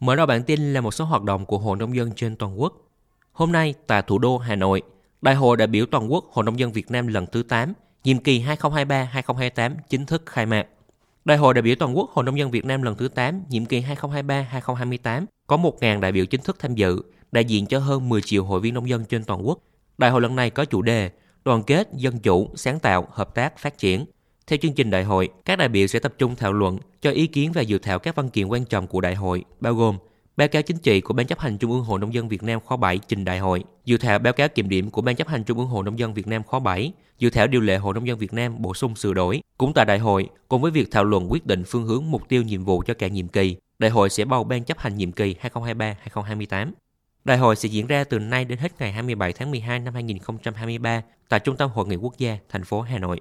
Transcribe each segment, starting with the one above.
Mở đầu bản tin là một số hoạt động của Hội Nông dân trên toàn quốc. Hôm nay tại thủ đô Hà Nội, Đại hội đại biểu toàn quốc Hội Nông dân Việt Nam lần thứ 8, nhiệm kỳ 2023-2028 chính thức khai mạc. Đại hội đại biểu toàn quốc Hội Nông dân Việt Nam lần thứ 8, nhiệm kỳ 2023-2028 có 1.000 đại biểu chính thức tham dự, đại diện cho hơn 10 triệu hội viên nông dân trên toàn quốc. Đại hội lần này có chủ đề Đoàn kết, dân chủ, sáng tạo, hợp tác, phát triển. Theo chương trình đại hội, các đại biểu sẽ tập trung thảo luận, cho ý kiến và dự thảo các văn kiện quan trọng của đại hội, bao gồm báo cáo chính trị của Ban chấp hành Trung ương Hội Nông dân Việt Nam khóa 7 trình đại hội, dự thảo báo cáo kiểm điểm của Ban chấp hành Trung ương Hội Nông dân Việt Nam khóa 7, dự thảo điều lệ Hội Nông dân Việt Nam bổ sung sửa đổi. Cũng tại đại hội, cùng với việc thảo luận quyết định phương hướng mục tiêu nhiệm vụ cho cả nhiệm kỳ, đại hội sẽ bầu Ban chấp hành nhiệm kỳ 2023-2028. Đại hội sẽ diễn ra từ nay đến hết ngày 27 tháng 12 năm 2023 tại Trung tâm Hội nghị Quốc gia, thành phố Hà Nội.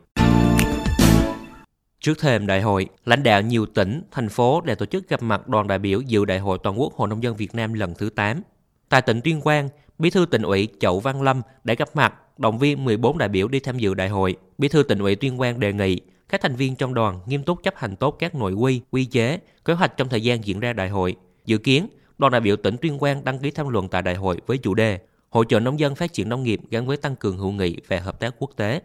Trước thềm đại hội, lãnh đạo nhiều tỉnh, thành phố đã tổ chức gặp mặt đoàn đại biểu dự đại hội toàn quốc Hội nông dân Việt Nam lần thứ 8. Tại tỉnh Tuyên Quang, Bí thư tỉnh ủy Chậu Văn Lâm đã gặp mặt động viên 14 đại biểu đi tham dự đại hội. Bí thư tỉnh ủy Tuyên Quang đề nghị các thành viên trong đoàn nghiêm túc chấp hành tốt các nội quy, quy chế, kế hoạch trong thời gian diễn ra đại hội. Dự kiến, đoàn đại biểu tỉnh Tuyên Quang đăng ký tham luận tại đại hội với chủ đề Hỗ trợ nông dân phát triển nông nghiệp gắn với tăng cường hữu nghị và hợp tác quốc tế.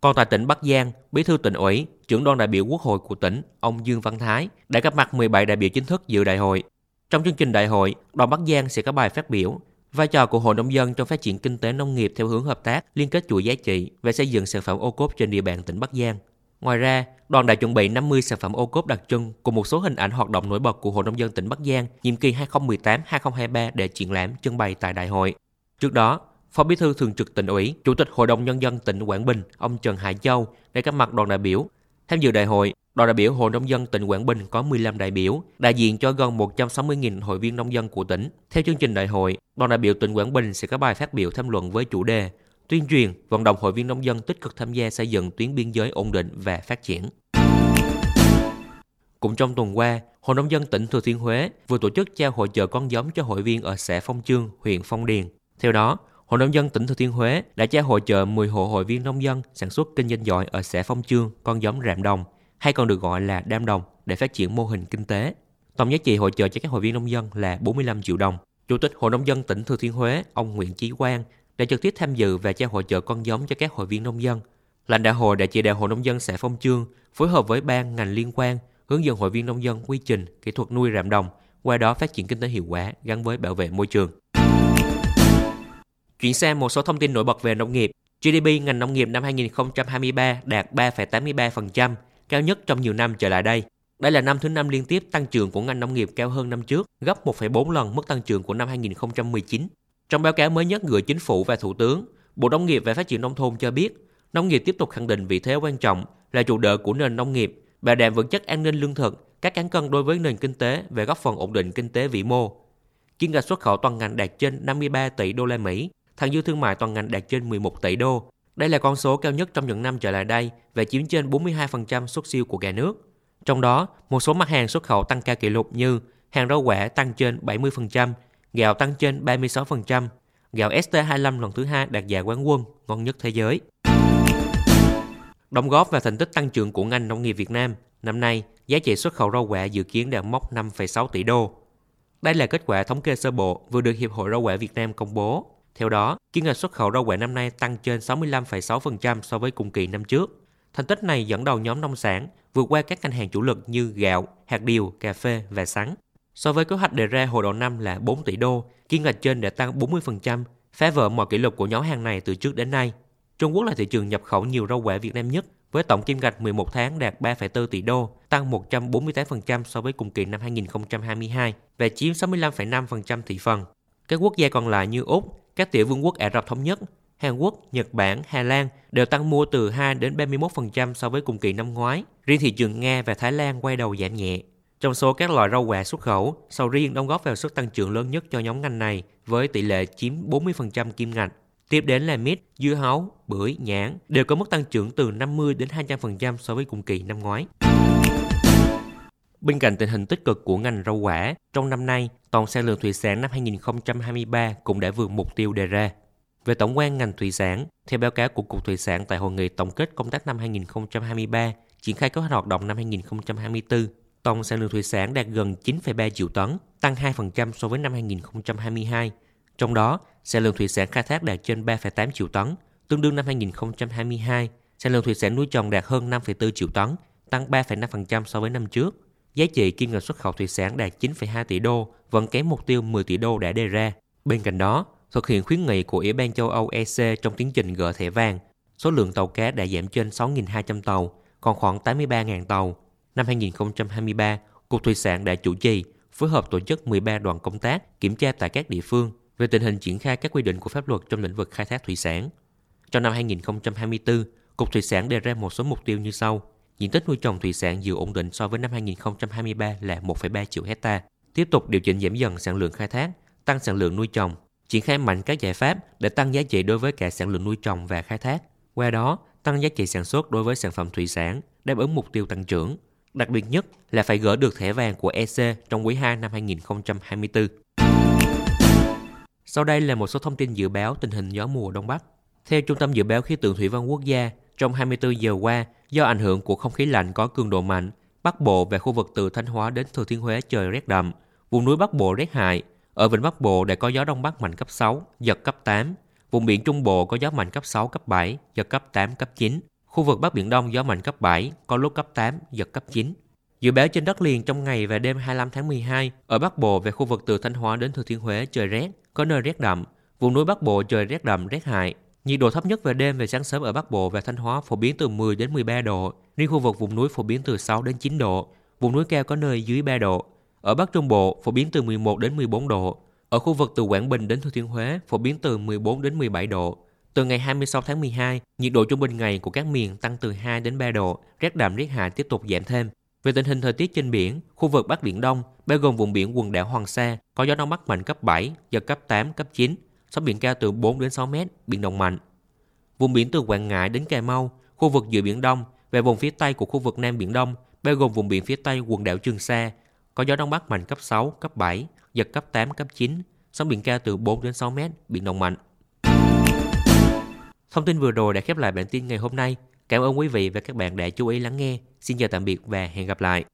Còn tại tỉnh Bắc Giang, Bí thư tỉnh ủy, trưởng đoàn đại biểu Quốc hội của tỉnh, ông Dương Văn Thái đã gặp mặt 17 đại biểu chính thức dự đại hội. Trong chương trình đại hội, đoàn Bắc Giang sẽ có bài phát biểu vai trò của hội nông dân trong phát triển kinh tế nông nghiệp theo hướng hợp tác, liên kết chuỗi giá trị và xây dựng sản phẩm ô cốp trên địa bàn tỉnh Bắc Giang. Ngoài ra, đoàn đã chuẩn bị 50 sản phẩm ô cốp đặc trưng cùng một số hình ảnh hoạt động nổi bật của Hội nông dân tỉnh Bắc Giang nhiệm kỳ 2018-2023 để triển lãm trưng bày tại đại hội. Trước đó, Phó Bí thư Thường trực tỉnh ủy, Chủ tịch Hội đồng Nhân dân tỉnh Quảng Bình, ông Trần Hải Châu đã gặp mặt đoàn đại biểu. Tham dự đại hội, đoàn đại biểu Hội nông dân tỉnh Quảng Bình có 15 đại biểu, đại diện cho gần 160.000 hội viên nông dân của tỉnh. Theo chương trình đại hội, đoàn đại biểu tỉnh Quảng Bình sẽ có bài phát biểu tham luận với chủ đề tuyên truyền, vận động hội viên nông dân tích cực tham gia xây dựng tuyến biên giới ổn định và phát triển. Cũng trong tuần qua, Hội nông dân tỉnh Thừa Thiên Huế vừa tổ chức trao hội chợ con giống cho hội viên ở xã Phong Chương, huyện Phong Điền. Theo đó, Hội nông dân tỉnh Thừa Thiên Huế đã trao hội trợ 10 hộ hội viên nông dân sản xuất kinh doanh giỏi ở xã Phong Chương, con giống Rạm Đồng, hay còn được gọi là Đam Đồng để phát triển mô hình kinh tế. Tổng giá trị hội trợ cho các hội viên nông dân là 45 triệu đồng. Chủ tịch Hội nông dân tỉnh Thừa Thiên Huế, ông Nguyễn Chí Quang đã trực tiếp tham dự và trao hội trợ con giống cho các hội viên nông dân. Lãnh đạo hội đã chỉ đạo hội nông dân xã Phong Chương phối hợp với ban ngành liên quan hướng dẫn hội viên nông dân quy trình, kỹ thuật nuôi rạm đồng, qua đó phát triển kinh tế hiệu quả gắn với bảo vệ môi trường. Chuyển sang một số thông tin nổi bật về nông nghiệp. GDP ngành nông nghiệp năm 2023 đạt 3,83%, cao nhất trong nhiều năm trở lại đây. Đây là năm thứ năm liên tiếp tăng trưởng của ngành nông nghiệp cao hơn năm trước, gấp 1,4 lần mức tăng trưởng của năm 2019. Trong báo cáo mới nhất gửi chính phủ và thủ tướng, Bộ Nông nghiệp và Phát triển nông thôn cho biết, nông nghiệp tiếp tục khẳng định vị thế quan trọng là trụ đỡ của nền nông nghiệp, bảo đảm vững chắc an ninh lương thực, các cán cân đối với nền kinh tế và góp phần ổn định kinh tế vĩ mô. Kim ngạch xuất khẩu toàn ngành đạt trên 53 tỷ đô la Mỹ, thặng dư thương mại toàn ngành đạt trên 11 tỷ đô. Đây là con số cao nhất trong những năm trở lại đây và chiếm trên 42% xuất siêu của cả nước. Trong đó, một số mặt hàng xuất khẩu tăng cao kỷ lục như hàng rau quả tăng trên 70%, gạo tăng trên 36%, gạo ST25 lần thứ hai đạt giải quán quân, ngon nhất thế giới. Đóng góp vào thành tích tăng trưởng của ngành nông nghiệp Việt Nam, năm nay giá trị xuất khẩu rau quả dự kiến đạt mốc 5,6 tỷ đô. Đây là kết quả thống kê sơ bộ vừa được Hiệp hội Rau quả Việt Nam công bố. Theo đó, kim ngạch xuất khẩu rau quả năm nay tăng trên 65,6% so với cùng kỳ năm trước. Thành tích này dẫn đầu nhóm nông sản, vượt qua các ngành hàng chủ lực như gạo, hạt điều, cà phê và sắn. So với kế hoạch đề ra hồi đầu năm là 4 tỷ đô, kim ngạch trên đã tăng 40%, phá vỡ mọi kỷ lục của nhóm hàng này từ trước đến nay. Trung Quốc là thị trường nhập khẩu nhiều rau quả Việt Nam nhất, với tổng kim ngạch 11 tháng đạt 3,4 tỷ đô, tăng 148% so với cùng kỳ năm 2022 và chiếm 65,5% thị phần. Các quốc gia còn lại như Úc, các tiểu vương quốc Ả Rập Thống Nhất, Hàn Quốc, Nhật Bản, Hà Lan đều tăng mua từ 2 đến 31% so với cùng kỳ năm ngoái. Riêng thị trường Nga và Thái Lan quay đầu giảm nhẹ. Trong số các loại rau quả xuất khẩu, sầu riêng đóng góp vào sức tăng trưởng lớn nhất cho nhóm ngành này với tỷ lệ chiếm 40% kim ngạch. Tiếp đến là mít, dưa hấu, bưởi, nhãn đều có mức tăng trưởng từ 50 đến 200% so với cùng kỳ năm ngoái. Bên cạnh tình hình tích cực của ngành rau quả, trong năm nay, tổng sản lượng thủy sản năm 2023 cũng đã vượt mục tiêu đề ra. Về tổng quan ngành thủy sản, theo báo cáo của Cục Thủy sản tại hội nghị tổng kết công tác năm 2023, triển khai kế hoạch hoạt động năm 2024, tổng sản lượng thủy sản đạt gần 9,3 triệu tấn, tăng 2% so với năm 2022. Trong đó, sản lượng thủy sản khai thác đạt trên 3,8 triệu tấn, tương đương năm 2022. Sản lượng thủy sản nuôi trồng đạt hơn 5,4 triệu tấn, tăng 3,5% so với năm trước. Giá trị kim ngạch xuất khẩu thủy sản đạt 9,2 tỷ đô, vẫn kém mục tiêu 10 tỷ đô đã đề ra. Bên cạnh đó, thực hiện khuyến nghị của Ủy ban châu Âu EC trong tiến trình gỡ thẻ vàng, số lượng tàu cá đã giảm trên 6.200 tàu, còn khoảng 83.000 tàu. Năm 2023, Cục Thủy sản đã chủ trì, phối hợp tổ chức 13 đoàn công tác kiểm tra tại các địa phương về tình hình triển khai các quy định của pháp luật trong lĩnh vực khai thác thủy sản. Trong năm 2024, Cục Thủy sản đề ra một số mục tiêu như sau. Diện tích nuôi trồng thủy sản dự ổn định so với năm 2023 là 1,3 triệu hecta. Tiếp tục điều chỉnh giảm dần sản lượng khai thác, tăng sản lượng nuôi trồng, triển khai mạnh các giải pháp để tăng giá trị đối với cả sản lượng nuôi trồng và khai thác. Qua đó, tăng giá trị sản xuất đối với sản phẩm thủy sản, đáp ứng mục tiêu tăng trưởng. Đặc biệt nhất là phải gỡ được thẻ vàng của EC trong quý 2 năm 2024. Sau đây là một số thông tin dự báo tình hình gió mùa Đông Bắc. Theo Trung tâm Dự báo Khí tượng Thủy văn Quốc gia, trong 24 giờ qua, do ảnh hưởng của không khí lạnh có cường độ mạnh, Bắc Bộ và khu vực từ Thanh Hóa đến Thừa Thiên Huế trời rét đậm, vùng núi Bắc Bộ rét hại. Ở Vịnh Bắc Bộ đã có gió Đông Bắc mạnh cấp 6, giật cấp 8. Vùng biển Trung Bộ có gió mạnh cấp 6, cấp 7, giật cấp 8, cấp 9. Khu vực Bắc Biển Đông gió mạnh cấp 7, có lúc cấp 8, giật cấp 9. Dự báo trên đất liền trong ngày và đêm 25 tháng 12, ở Bắc Bộ về khu vực từ Thanh Hóa đến Thừa Thiên Huế trời rét, có nơi rét đậm. Vùng núi Bắc Bộ trời rét đậm, rét hại. Nhiệt độ thấp nhất về đêm và sáng sớm ở Bắc Bộ và Thanh Hóa phổ biến từ 10 đến 13 độ, riêng khu vực vùng núi phổ biến từ 6 đến 9 độ, vùng núi cao có nơi dưới 3 độ. Ở Bắc Trung Bộ phổ biến từ 11 đến 14 độ. Ở khu vực từ Quảng Bình đến Thừa Thiên Huế phổ biến từ 14 đến 17 độ. Từ ngày 26 tháng 12, nhiệt độ trung bình ngày của các miền tăng từ 2 đến 3 độ, rét đậm rét hại tiếp tục giảm thêm. Về tình hình thời tiết trên biển, khu vực Bắc Biển Đông, bao gồm vùng biển quần đảo Hoàng Sa, có gió Đông Bắc mạnh cấp 7, giật cấp 8, cấp 9, sóng biển cao từ 4 đến 6 mét, biển động mạnh. Vùng biển từ Quảng Ngãi đến Cà Mau, khu vực giữa Biển Đông và vùng phía Tây của khu vực Nam Biển Đông, bao gồm vùng biển phía Tây quần đảo Trường Sa, có gió Đông Bắc mạnh cấp 6, cấp 7, giật cấp 8, cấp 9, sóng biển cao từ 4 đến 6 mét, biển động mạnh. Thông tin vừa rồi đã khép lại bản tin ngày hôm nay. Cảm ơn quý vị và các bạn đã chú ý lắng nghe. Xin chào tạm biệt và hẹn gặp lại.